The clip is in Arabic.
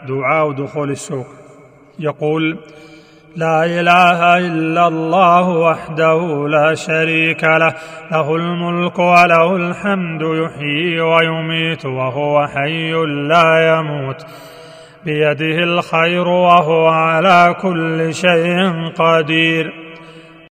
دعاء دخول السوق. يقول لا إله إلا الله وحده لا شريك له له الملك وله الحمد يحيي ويميت وهو حي لا يموت. بيده الخير وهو على كل شيء قدير.